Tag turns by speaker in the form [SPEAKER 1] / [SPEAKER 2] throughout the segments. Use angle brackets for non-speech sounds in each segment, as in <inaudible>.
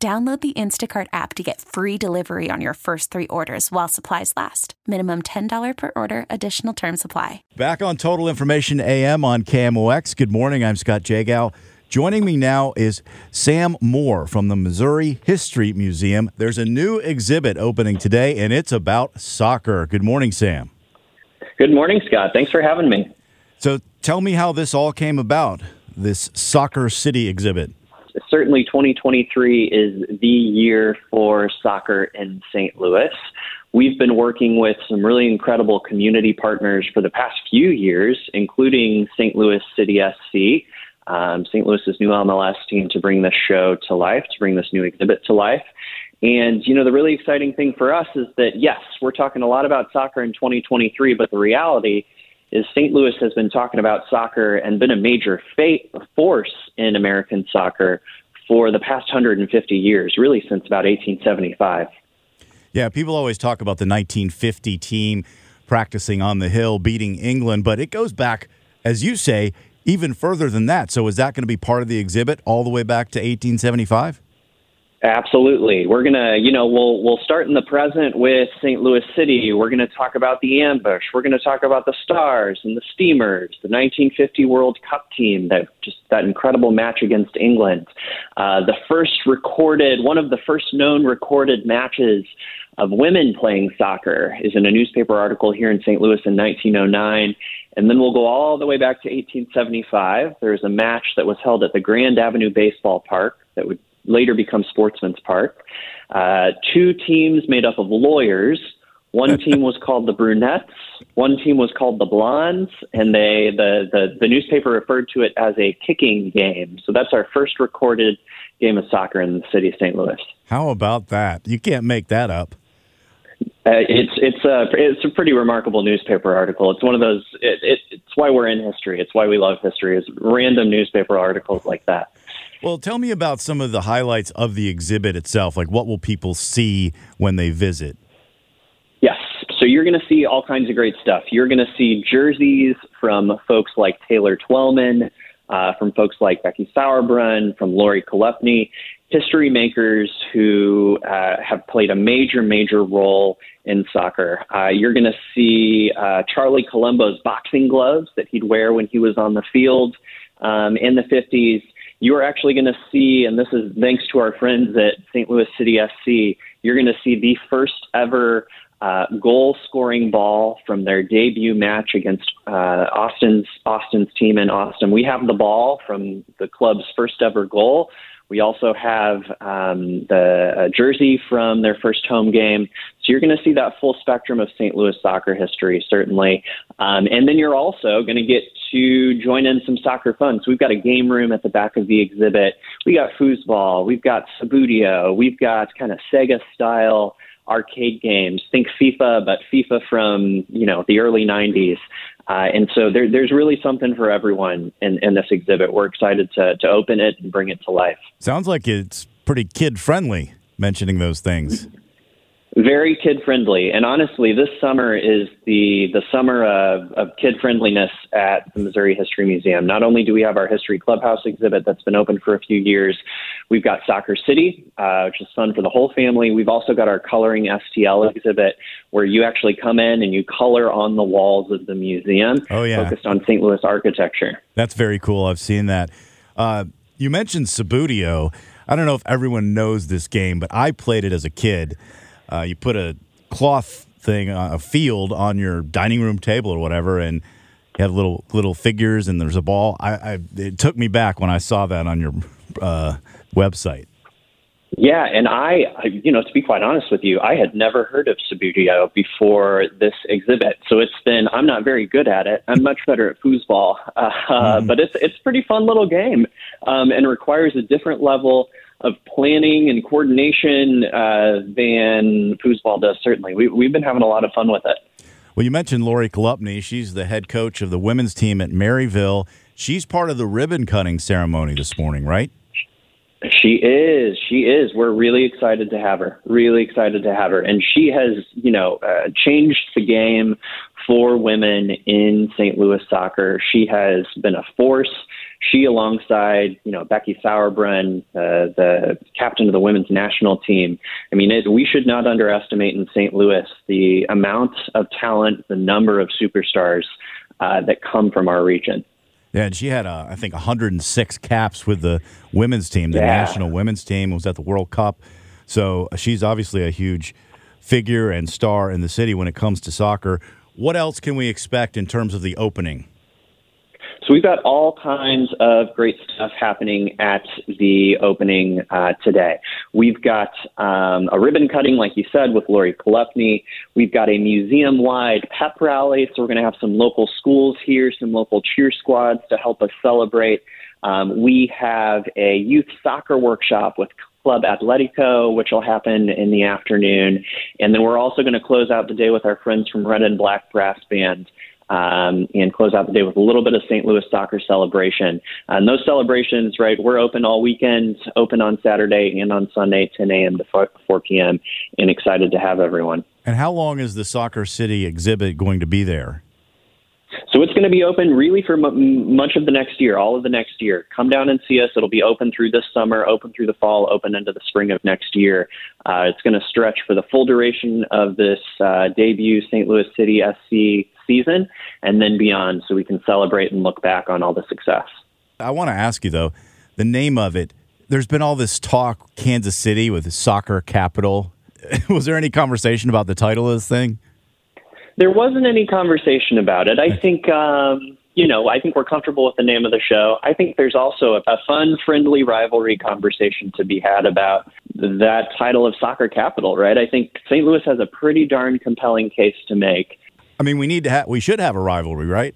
[SPEAKER 1] Download the Instacart app to get free delivery on your first three orders while supplies last. Minimum $10 per order, additional term supply.
[SPEAKER 2] Back on Total Information AM on KMOX. Good morning. I'm Scott Jagow. Joining me now is Sam Moore from the Missouri History Museum. There's a new exhibit opening today, and it's about soccer. Good morning, Sam.
[SPEAKER 3] Good morning, Scott. Thanks for having me.
[SPEAKER 2] So tell me how this all came about, this Soccer City exhibit
[SPEAKER 3] certainly 2023 is the year for soccer in St. Louis. We've been working with some really incredible community partners for the past few years, including St. Louis City SC, um, St. Louis's new MLS team, to bring this show to life, to bring this new exhibit to life. And, you know, the really exciting thing for us is that, yes, we're talking a lot about soccer in 2023, but the reality is St. Louis has been talking about soccer and been a major force in American soccer for the past 150 years, really since about 1875.
[SPEAKER 2] Yeah, people always talk about the 1950 team practicing on the hill, beating England, but it goes back, as you say, even further than that. So is that going to be part of the exhibit all the way back to 1875?
[SPEAKER 3] Absolutely. We're going to, you know, we'll we'll start in the present with St. Louis City. We're going to talk about the ambush. We're going to talk about the Stars and the Steamers, the 1950 World Cup team that just that incredible match against England. Uh, the first recorded, one of the first known recorded matches of women playing soccer is in a newspaper article here in St. Louis in 1909. And then we'll go all the way back to 1875. There was a match that was held at the Grand Avenue Baseball Park that would later become Sportsman's Park. Uh, two teams made up of lawyers. One <laughs> team was called the Brunettes. One team was called the Blondes, and they the, the the newspaper referred to it as a kicking game. So that's our first recorded game of soccer in the city of St. Louis.
[SPEAKER 2] How about that? You can't make that up.
[SPEAKER 3] Uh, it's it's a it's a pretty remarkable newspaper article. It's one of those. It, it, it's why we're in history. It's why we love history. Is random newspaper articles like that.
[SPEAKER 2] Well, tell me about some of the highlights of the exhibit itself. Like, what will people see when they visit?
[SPEAKER 3] Yes. So you're going to see all kinds of great stuff. You're going to see jerseys from folks like Taylor Twellman, uh, from folks like Becky Sauerbrunn, from Lori Chalupny, history makers who uh, have played a major, major role in soccer. Uh, you're going to see uh, Charlie Colombo's boxing gloves that he'd wear when he was on the field um, in the 50s you are actually going to see, and this is thanks to our friends at St. Louis City SC, you're going to see the first ever uh, goal scoring ball from their debut match against uh, Austin's Austin's team in Austin. We have the ball from the club's first ever goal. We also have um, the uh, jersey from their first home game. So you're going to see that full spectrum of St. Louis soccer history, certainly. Um, and then you're also going to get to join in some soccer fun. So we've got a game room at the back of the exhibit. We got foosball. We've got Subbuteo. We've got kind of Sega style arcade games. Think FIFA, but FIFA from you know the early '90s. Uh, and so there, there's really something for everyone in, in this exhibit. We're excited to, to open it and bring it to life.
[SPEAKER 2] Sounds like it's pretty kid friendly mentioning those things.
[SPEAKER 3] Very kid friendly, and honestly, this summer is the the summer of, of kid friendliness at the Missouri History Museum. Not only do we have our History Clubhouse exhibit that's been open for a few years, we've got Soccer City, uh, which is fun for the whole family. We've also got our Coloring STL exhibit, where you actually come in and you color on the walls of the museum.
[SPEAKER 2] Oh yeah,
[SPEAKER 3] focused on St. Louis architecture.
[SPEAKER 2] That's very cool. I've seen that. Uh, you mentioned Subbuteo. I don't know if everyone knows this game, but I played it as a kid. Uh, you put a cloth thing, uh, a field on your dining room table or whatever, and you have little little figures, and there's a ball. I, I it took me back when I saw that on your uh, website.
[SPEAKER 3] Yeah, and I, you know, to be quite honest with you, I had never heard of Subbuteo before this exhibit. So it's been, I'm not very good at it. I'm much better at foosball, <laughs> uh, mm. but it's it's a pretty fun little game, um, and requires a different level of planning and coordination uh, than foosball does. Certainly, we, we've been having a lot of fun with it.
[SPEAKER 2] Well, you mentioned Lori Chalupny. She's the head coach of the women's team at Maryville. She's part of the ribbon cutting ceremony this morning, right?
[SPEAKER 3] She is. She is. We're really excited to have her. Really excited to have her. And she has, you know, uh, changed the game for women in St. Louis soccer. She has been a force. She, alongside, you know, Becky Sauerbrunn, uh, the captain of the women's national team. I mean, it, we should not underestimate in St. Louis the amount of talent, the number of superstars uh, that come from our region.
[SPEAKER 2] Yeah, and she had, uh, I think, 106 caps with the women's team. The yeah. national women's team was at the World Cup. So uh, she's obviously a huge figure and star in the city when it comes to soccer. What else can we expect in terms of the opening?
[SPEAKER 3] So we've got all kinds of great stuff happening at the opening uh, today. We've got um, a ribbon cutting, like you said, with Lori Chalupny. We've got a museum-wide pep rally, so we're going to have some local schools here, some local cheer squads to help us celebrate. Um, we have a youth soccer workshop with Club Atletico, which will happen in the afternoon. And then we're also going to close out the day with our friends from Red and Black Brass Band um, and close out the day with a little bit of St. Louis soccer celebration. And those celebrations, right, we're open all weekend, open on Saturday and on Sunday, 10 a.m. to 4, 4 p.m., and excited to have everyone.
[SPEAKER 2] And how long is the Soccer City exhibit going to be there?
[SPEAKER 3] So it's going to be open really for m- much of the next year, all of the next year. Come down and see us. It'll be open through this summer, open through the fall, open into the spring of next year. Uh, it's going to stretch for the full duration of this uh, debut St. Louis City SC season and then beyond so we can celebrate and look back on all the success.
[SPEAKER 2] I want to ask you, though, the name of it. There's been all this talk, Kansas City with soccer capital. <laughs> Was there any conversation about the title of this thing?
[SPEAKER 3] There wasn't any conversation about it. I think, um, you know, I think we're comfortable with the name of the show. I think there's also a, a fun, friendly rivalry conversation to be had about that title of soccer capital, right? I think St. Louis has a pretty darn compelling case to make
[SPEAKER 2] I mean, we need to have we should have a rivalry, right?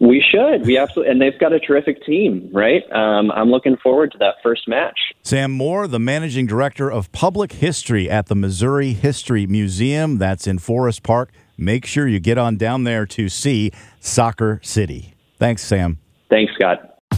[SPEAKER 3] We should. We absolutely, and they've got a terrific team, right? Um, I'm looking forward to that first match.
[SPEAKER 2] Sam Moore, the managing director of public history at the Missouri History Museum, that's in Forest Park. Make sure you get on down there to see Soccer City. Thanks, Sam.
[SPEAKER 3] Thanks, Scott.